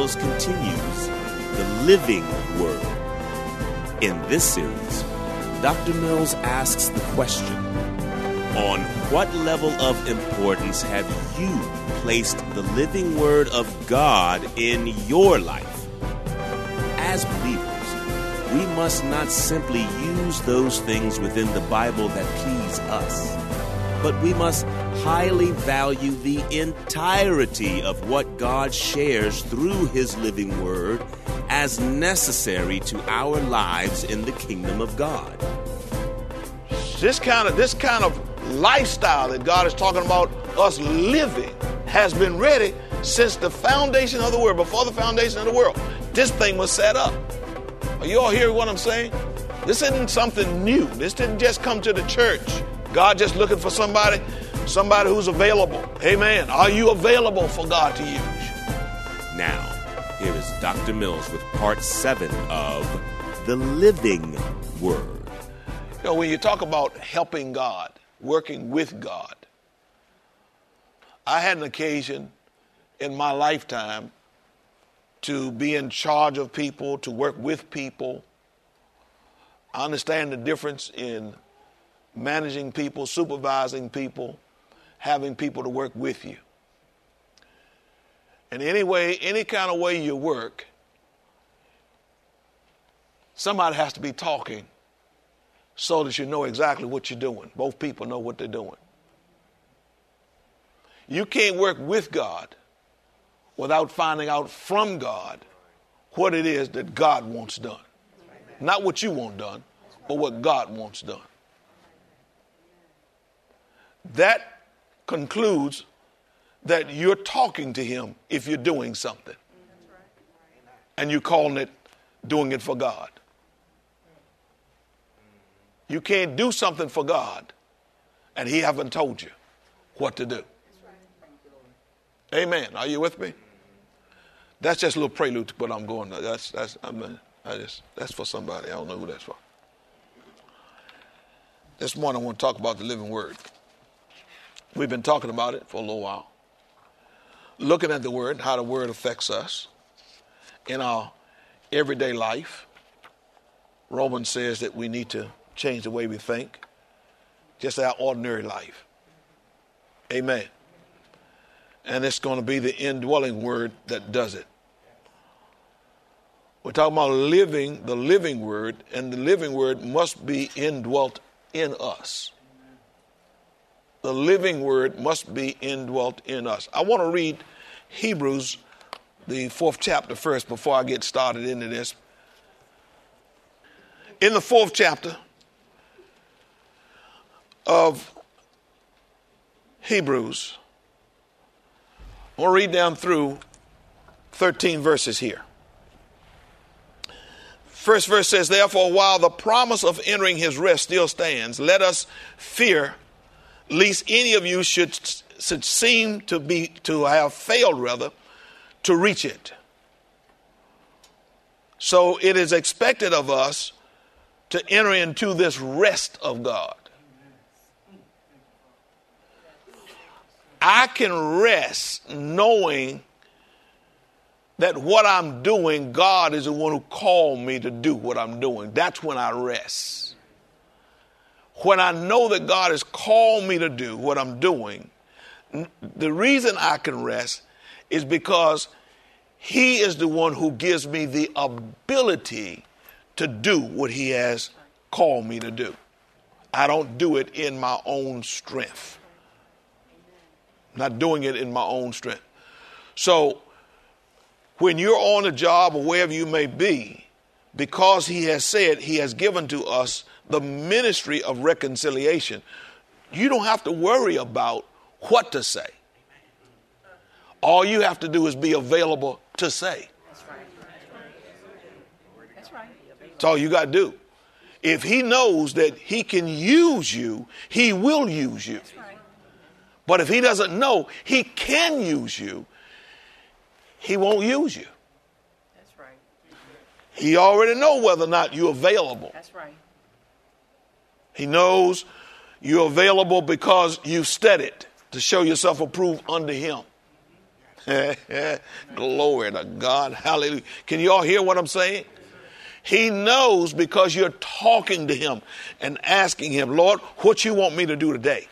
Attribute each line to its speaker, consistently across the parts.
Speaker 1: Continues the living word. In this series, Dr. Mills asks the question On what level of importance have you placed the living word of God in your life? As believers, we must not simply use those things within the Bible that please us, but we must highly value the entirety of what God shares through His living Word as necessary to our lives in the kingdom of God.
Speaker 2: This kind of this kind of lifestyle that God is talking about us living has been ready since the foundation of the world, before the foundation of the world. This thing was set up. Are you all hearing what I'm saying? This isn't something new. This didn't just come to the church. God just looking for somebody, somebody who's available. Amen. Are you available for God to use?
Speaker 1: Now, here is Dr. Mills with part seven of The Living Word.
Speaker 2: You know, when you talk about helping God, working with God, I had an occasion in my lifetime to be in charge of people, to work with people. I understand the difference in managing people, supervising people, having people to work with you. And any way, any kind of way you work, somebody has to be talking so that you know exactly what you're doing. Both people know what they're doing. You can't work with God without finding out from God what it is that God wants done. Not what you want done, but what God wants done. That concludes that you're talking to Him if you're doing something. And you're calling it doing it for God. You can't do something for God and He haven't told you what to do. Amen. Are you with me? That's just a little prelude to what I'm going. To. That's that's I mean, I just that's for somebody. I don't know who that's for. This morning I want to talk about the living word. We've been talking about it for a little while. Looking at the word, how the word affects us in our everyday life. Romans says that we need to change the way we think, just our ordinary life. Amen. And it's going to be the indwelling word that does it. We're talking about living the living word, and the living word must be indwelt in us. The living word must be indwelt in us. I want to read Hebrews, the fourth chapter, first before I get started into this. In the fourth chapter of Hebrews, I to read down through 13 verses here. First verse says, Therefore, while the promise of entering his rest still stands, let us fear lest any of you should, should seem to be to have failed rather to reach it. So it is expected of us to enter into this rest of God. I can rest knowing that what I'm doing, God is the one who called me to do what I'm doing. That's when I rest. When I know that God has called me to do what I'm doing, the reason I can rest is because He is the one who gives me the ability to do what He has called me to do. I don't do it in my own strength. not doing it in my own strength. So, when you're on a job or wherever you may be, because He has said He has given to us the ministry of reconciliation, you don't have to worry about what to say. All you have to do is be available to say. That's right. That's right. That's all you got to do. If he knows that he can use you, he will use you. Right. But if he doesn't know he can use you, he won't use you. That's right. He already know whether or not you're available. That's right. He knows you're available because you've studied to show yourself approved unto him. Glory to God. Hallelujah. Can you all hear what I'm saying? He knows because you're talking to him and asking him, Lord, what you want me to do today?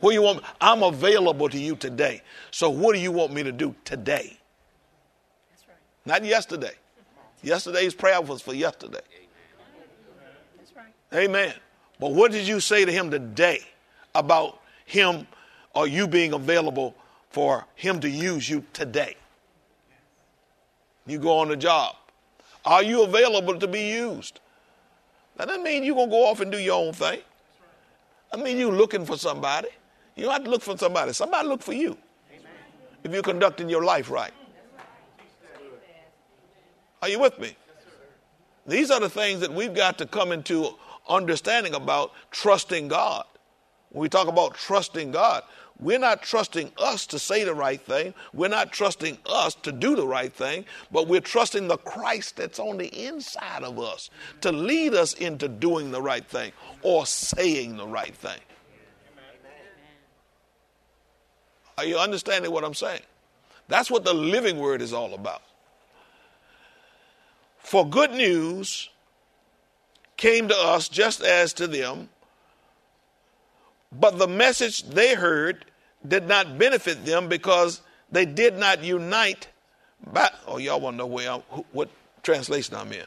Speaker 2: What you want? I'm available to you today. So what do you want me to do today? Right. Not yesterday. Yesterday's prayer was for yesterday. Amen. But what did you say to him today about him or you being available for him to use you today? You go on the job. Are you available to be used? That doesn't mean you're going to go off and do your own thing. I mean, you're looking for somebody. You don't have to look for somebody. Somebody look for you. If you're conducting your life right. Are you with me? These are the things that we've got to come into understanding about trusting God. When we talk about trusting God, we're not trusting us to say the right thing. We're not trusting us to do the right thing, but we're trusting the Christ that's on the inside of us to lead us into doing the right thing or saying the right thing. Are you understanding what I'm saying? That's what the living word is all about. For good news came to us just as to them, but the message they heard did not benefit them because they did not unite. By, oh, y'all want to know where I'm, what translation I'm in?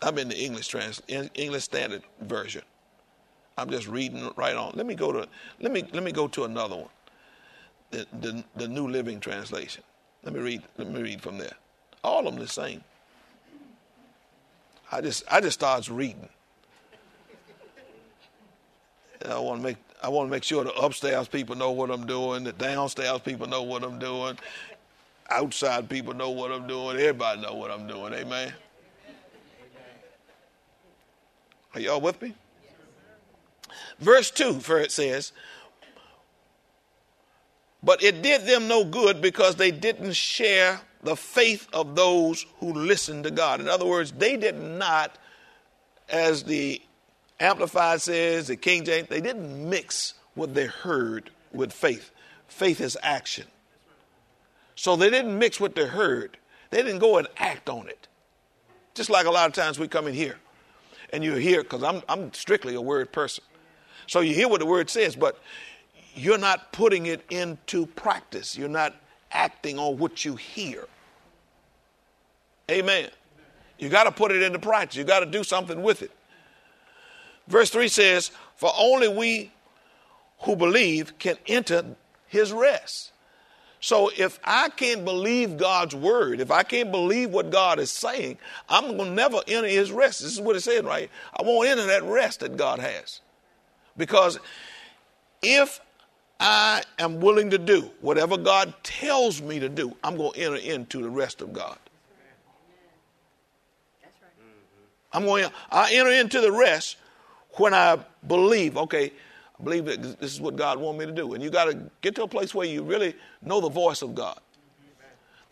Speaker 2: I'm in the English trans, English Standard Version. I'm just reading right on. Let me go to let me let me go to another one the, the, the New Living Translation. Let me read. Let me read from there. All of them the same. I just I just starts reading. I want to make I want to make sure the upstairs people know what I'm doing, the downstairs people know what I'm doing, outside people know what I'm doing, everybody know what I'm doing. Amen. Are y'all with me? Verse 2, for it says, but it did them no good because they didn't share the faith of those who listened to God. In other words, they did not, as the Amplified says, the King James, they didn't mix what they heard with faith. Faith is action. So they didn't mix what they heard. They didn't go and act on it. Just like a lot of times we come in here and you hear, because I'm, I'm strictly a word person. So you hear what the word says, but you're not putting it into practice. You're not acting on what you hear. Amen. You got to put it into practice. You got to do something with it. Verse 3 says, For only we who believe can enter his rest. So if I can't believe God's word, if I can't believe what God is saying, I'm going to never enter his rest. This is what it said, right? I won't enter that rest that God has. Because if I am willing to do whatever God tells me to do, I'm going to enter into the rest of God. I'm going to, I enter into the rest when I believe. Okay, I believe that this is what God wants me to do, and you got to get to a place where you really know the voice of God.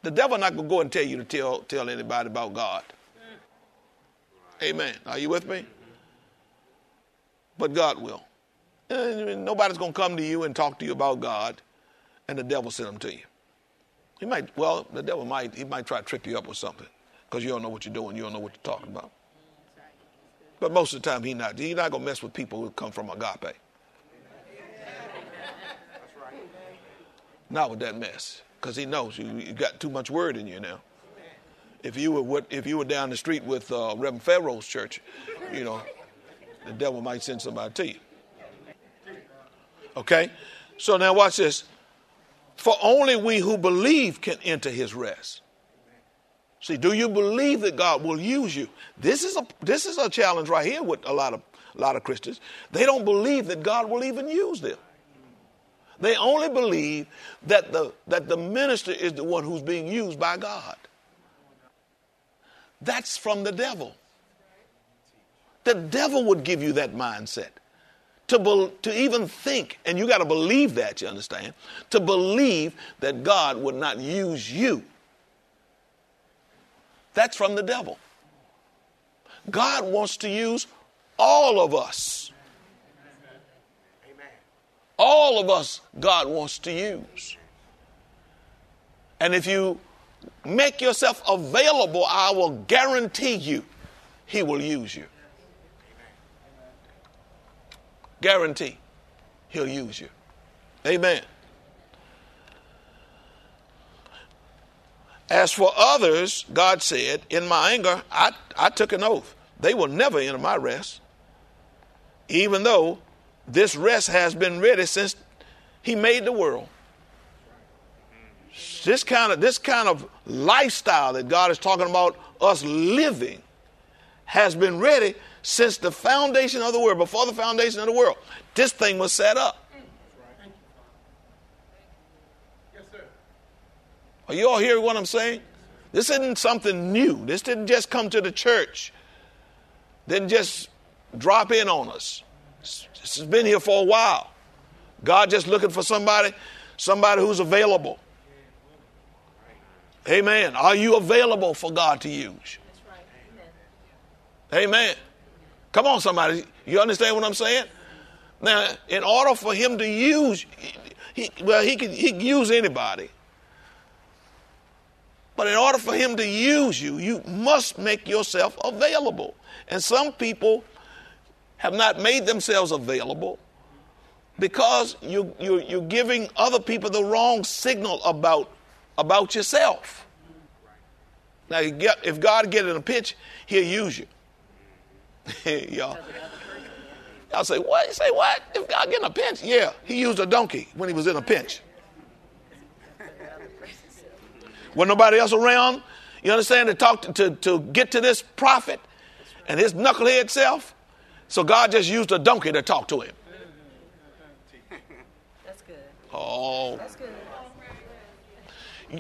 Speaker 2: The devil not going to go and tell you to tell tell anybody about God. Amen. Are you with me? But God will. And nobody's going to come to you and talk to you about God, and the devil send them to you. He might, well, the devil might, he might try to trip you up with something because you don't know what you're doing, you don't know what you're talking about. But most of the time, he not. He's not to mess with people who come from agape. Not with that mess, because he knows you, you got too much word in you now. If you were if you were down the street with uh, Reverend Pharaoh's church, you know, the devil might send somebody to you. Okay, so now watch this. For only we who believe can enter His rest. See, do you believe that God will use you? This is a this is a challenge right here with a lot of a lot of Christians. They don't believe that God will even use them. They only believe that the that the minister is the one who's being used by God. That's from the devil. The devil would give you that mindset. To, be, to even think, and you got to believe that, you understand, to believe that God would not use you. That's from the devil. God wants to use all of us. All of us, God wants to use. And if you make yourself available, I will guarantee you, He will use you. Guarantee, He'll use you. Amen. As for others, God said, in my anger, I, I took an oath. They will never enter my rest, even though this rest has been ready since He made the world. This kind of this kind of lifestyle that God is talking about us living has been ready since the foundation of the world, before the foundation of the world. This thing was set up. Are you all hearing what I'm saying? This isn't something new. This didn't just come to the church. Didn't just drop in on us. This has been here for a while. God just looking for somebody, somebody who's available. Amen. Are you available for God to use? Amen. Come on, somebody. You understand what I'm saying? Now, in order for him to use, he, well, he can, he can use anybody. But in order for him to use you, you must make yourself available. And some people have not made themselves available because you, you, you're giving other people the wrong signal about, about yourself. Now, you get, if God get in a pinch, he'll use you. y'all. Y'all say, what? You say, what? If God get in a pinch? Yeah, he used a donkey when he was in a pinch. When nobody else around, you understand, to talk to, to, to get to this prophet and his knucklehead self. So God just used a donkey to talk to him.
Speaker 3: That's good.
Speaker 2: Oh.
Speaker 3: That's good.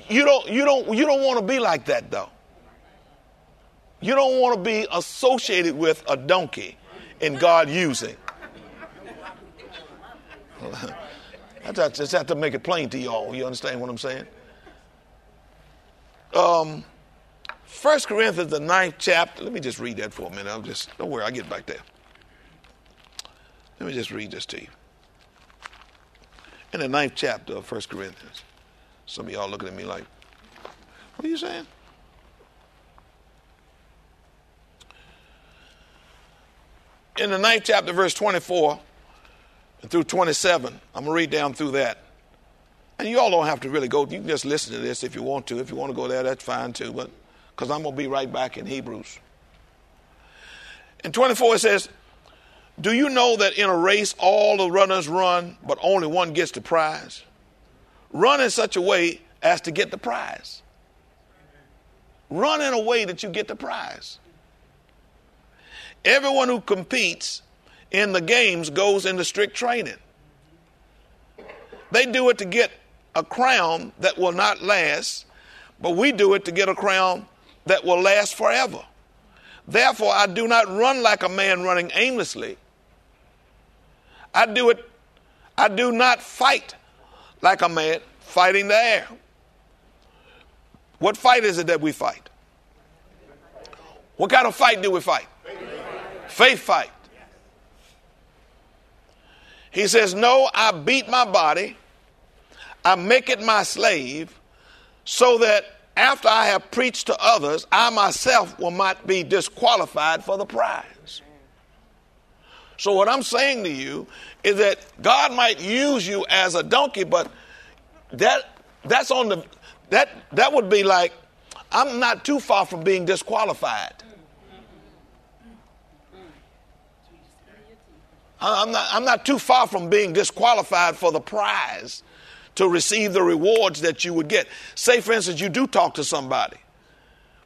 Speaker 2: You don't you don't you don't want to be like that though. You don't want to be associated with a donkey in God using. I just have to make it plain to y'all. You understand what I'm saying? Um, 1 Corinthians, the ninth chapter. Let me just read that for a minute. I'm just, don't worry, I'll get back there. Let me just read this to you. In the ninth chapter of 1 Corinthians. Some of y'all looking at me like, what are you saying? In the ninth chapter, verse 24 and through 27, I'm going to read down through that. And you all don't have to really go. You can just listen to this if you want to. If you want to go there, that's fine too. But because I'm going to be right back in Hebrews. In 24, it says, Do you know that in a race all the runners run, but only one gets the prize? Run in such a way as to get the prize. Run in a way that you get the prize. Everyone who competes in the games goes into strict training. They do it to get a crown that will not last, but we do it to get a crown that will last forever. Therefore, I do not run like a man running aimlessly. I do it, I do not fight like a man fighting the air. What fight is it that we fight? What kind of fight do we fight? Faith fight. He says, No, I beat my body, I make it my slave, so that after I have preached to others, I myself will not be disqualified for the prize. So, what I'm saying to you is that God might use you as a donkey, but that that's on the that that would be like I'm not too far from being disqualified. I'm not, I'm not too far from being disqualified for the prize to receive the rewards that you would get. Say, for instance, you do talk to somebody,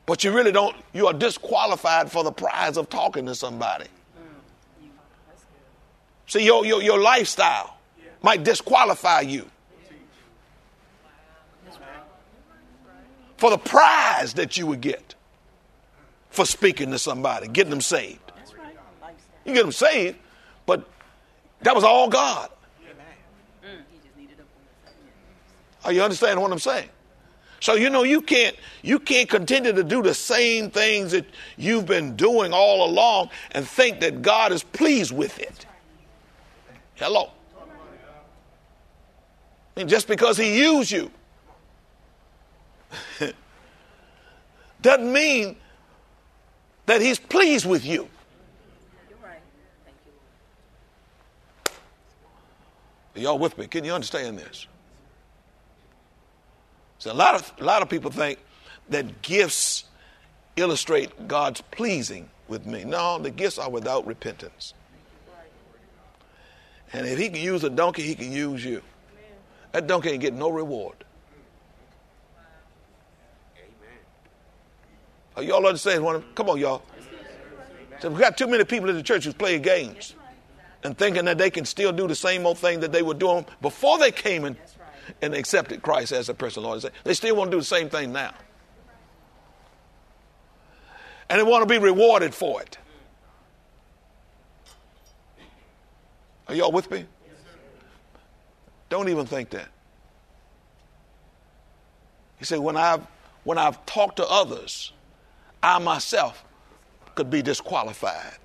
Speaker 2: but you really don't, you are disqualified for the prize of talking to somebody. See, your, your, your lifestyle might disqualify you for the prize that you would get for speaking to somebody, getting them saved. You get them saved, but that was all God. Are you understanding what I'm saying? So you know you can't you can't continue to do the same things that you've been doing all along and think that God is pleased with it. Hello. I mean, just because he used you doesn't mean that he's pleased with you. Are y'all with me? Can you understand this? So a lot of a lot of people think that gifts illustrate God's pleasing with me. No, the gifts are without repentance. And if he can use a donkey, he can use you. That donkey ain't getting no reward. Amen. Are y'all understand Come on, y'all. So we got too many people in the church who's playing games and thinking that they can still do the same old thing that they were doing before they came in and accepted Christ as a personal Lord and. They still want to do the same thing now. And they want to be rewarded for it. Are y'all with me? Don't even think that. He said, when I've, when I've talked to others, I myself could be disqualified.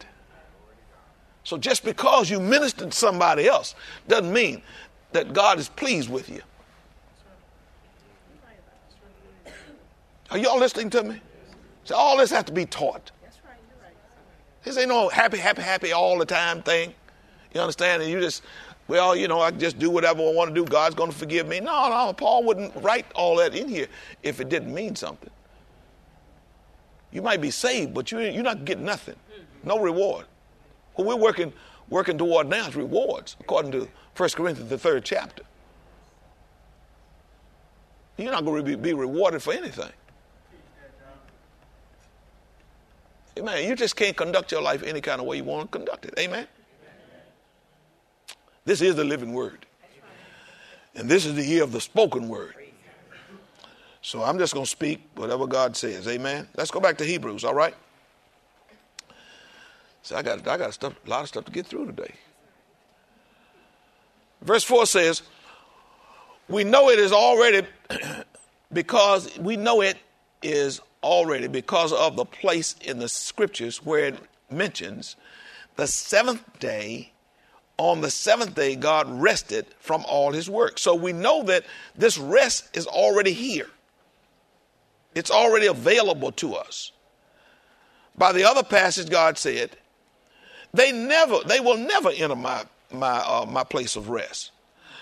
Speaker 2: So just because you ministered to somebody else doesn't mean that God is pleased with you. Are y'all listening to me? So all this has to be taught. This ain't no happy, happy, happy all the time thing. You understand? And you just, well, you know, I just do whatever I want to do. God's going to forgive me. No, no, Paul wouldn't write all that in here if it didn't mean something. You might be saved, but you, you're not getting nothing. No reward. What we're working, working toward now is rewards, according to 1 Corinthians, the third chapter. You're not going to be, be rewarded for anything. Amen. You just can't conduct your life any kind of way you want to conduct it. Amen. This is the living word. And this is the year of the spoken word. So I'm just going to speak whatever God says. Amen. Let's go back to Hebrews, all right? So I got I got stuff, a lot of stuff to get through today. Verse 4 says, We know it is already because we know it is already because of the place in the scriptures where it mentions the seventh day. On the seventh day, God rested from all his work. So we know that this rest is already here. It's already available to us. By the other passage, God said, they never, they will never enter my my uh, my place of rest.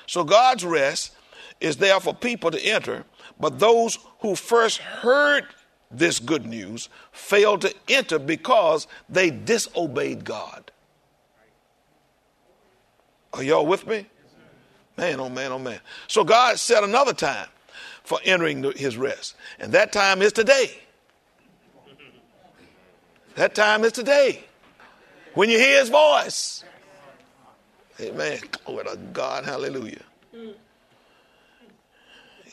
Speaker 2: So God's rest is there for people to enter, but those who first heard this good news failed to enter because they disobeyed God. Are y'all with me? Man, oh man, oh man. So God set another time for entering his rest, and that time is today. That time is today when you hear his voice. Amen. Glory to God. Hallelujah.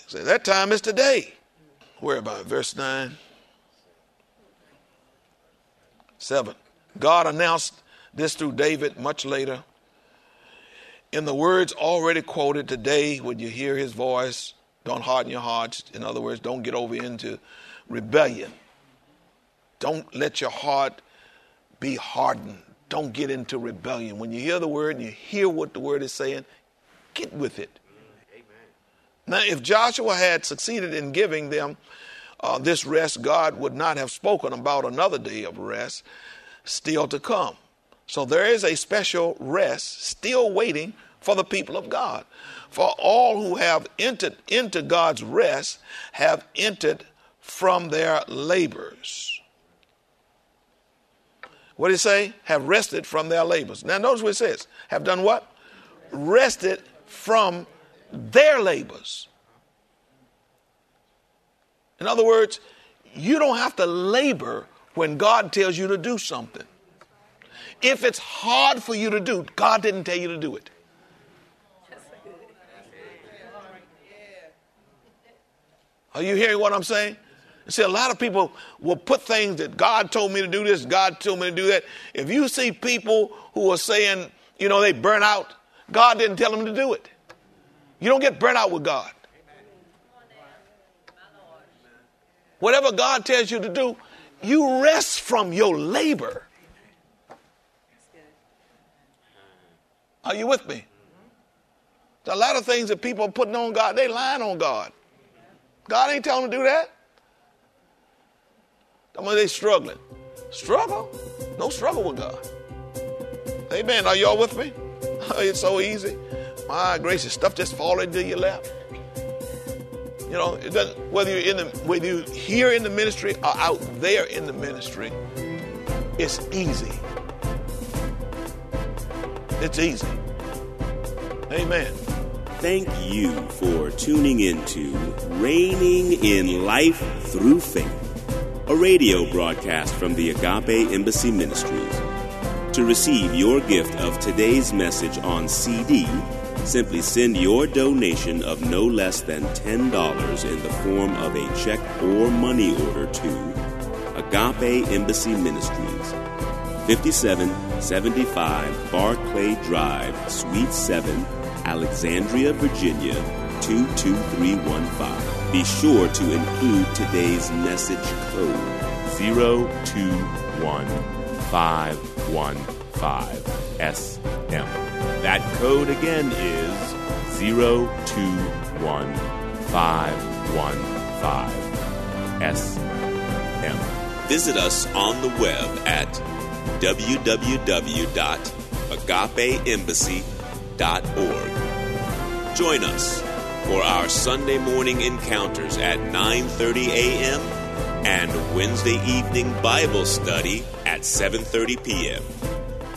Speaker 2: So that time is today. Where about verse 9? 7. God announced this through David much later. In the words already quoted today, when you hear his voice, don't harden your hearts. In other words, don't get over into rebellion. Don't let your heart be hardened don't get into rebellion. When you hear the word and you hear what the word is saying, get with it. Now, if Joshua had succeeded in giving them uh, this rest, God would not have spoken about another day of rest still to come. So there is a special rest still waiting for the people of God. For all who have entered into God's rest have entered from their labors. What did he say? Have rested from their labors. Now notice what it says. Have done what? Rested from their labors. In other words, you don't have to labor when God tells you to do something. If it's hard for you to do, God didn't tell you to do it. Are you hearing what I'm saying? See, a lot of people will put things that God told me to do this, God told me to do that. If you see people who are saying, you know, they burn out, God didn't tell them to do it. You don't get burnt out with God. Whatever God tells you to do, you rest from your labor. Are you with me? There's a lot of things that people are putting on God, they lying on God. God ain't telling them to do that. I mean, they struggling. Struggle? No struggle with God. Amen. Are y'all with me? it's so easy. My gracious, stuff just fall into your lap. You know, it doesn't, whether you're in the whether you're here in the ministry or out there in the ministry, it's easy. It's easy. Amen.
Speaker 1: Thank you for tuning into Reigning in Life Through Faith, a radio broadcast from the Agape Embassy Ministries. To receive your gift of today's message on CD, simply send your donation of no less than $10 in the form of a check or money order to Agape Embassy Ministries, 5775 Barclay Drive, Suite 7, Alexandria, Virginia 22315. Be sure to include today's message code 021515SM. That code again is 021515SM. Visit us on the web at www.agapeembassy.org. Join us for our Sunday morning encounters at 9:30 a.m. and Wednesday evening Bible study at 7:30 p.m.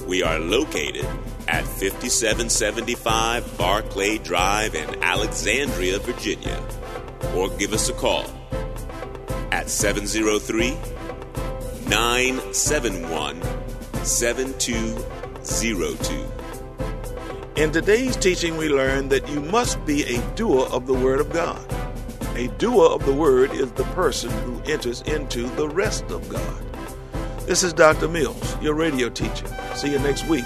Speaker 1: We are located at 5775 Barclay Drive in Alexandria, Virginia. Or give us a call at 703 971 7202.
Speaker 2: In today's teaching, we learn that you must be a doer of the Word of God. A doer of the Word is the person who enters into the rest of God. This is Dr. Mills, your radio teacher. See you next week,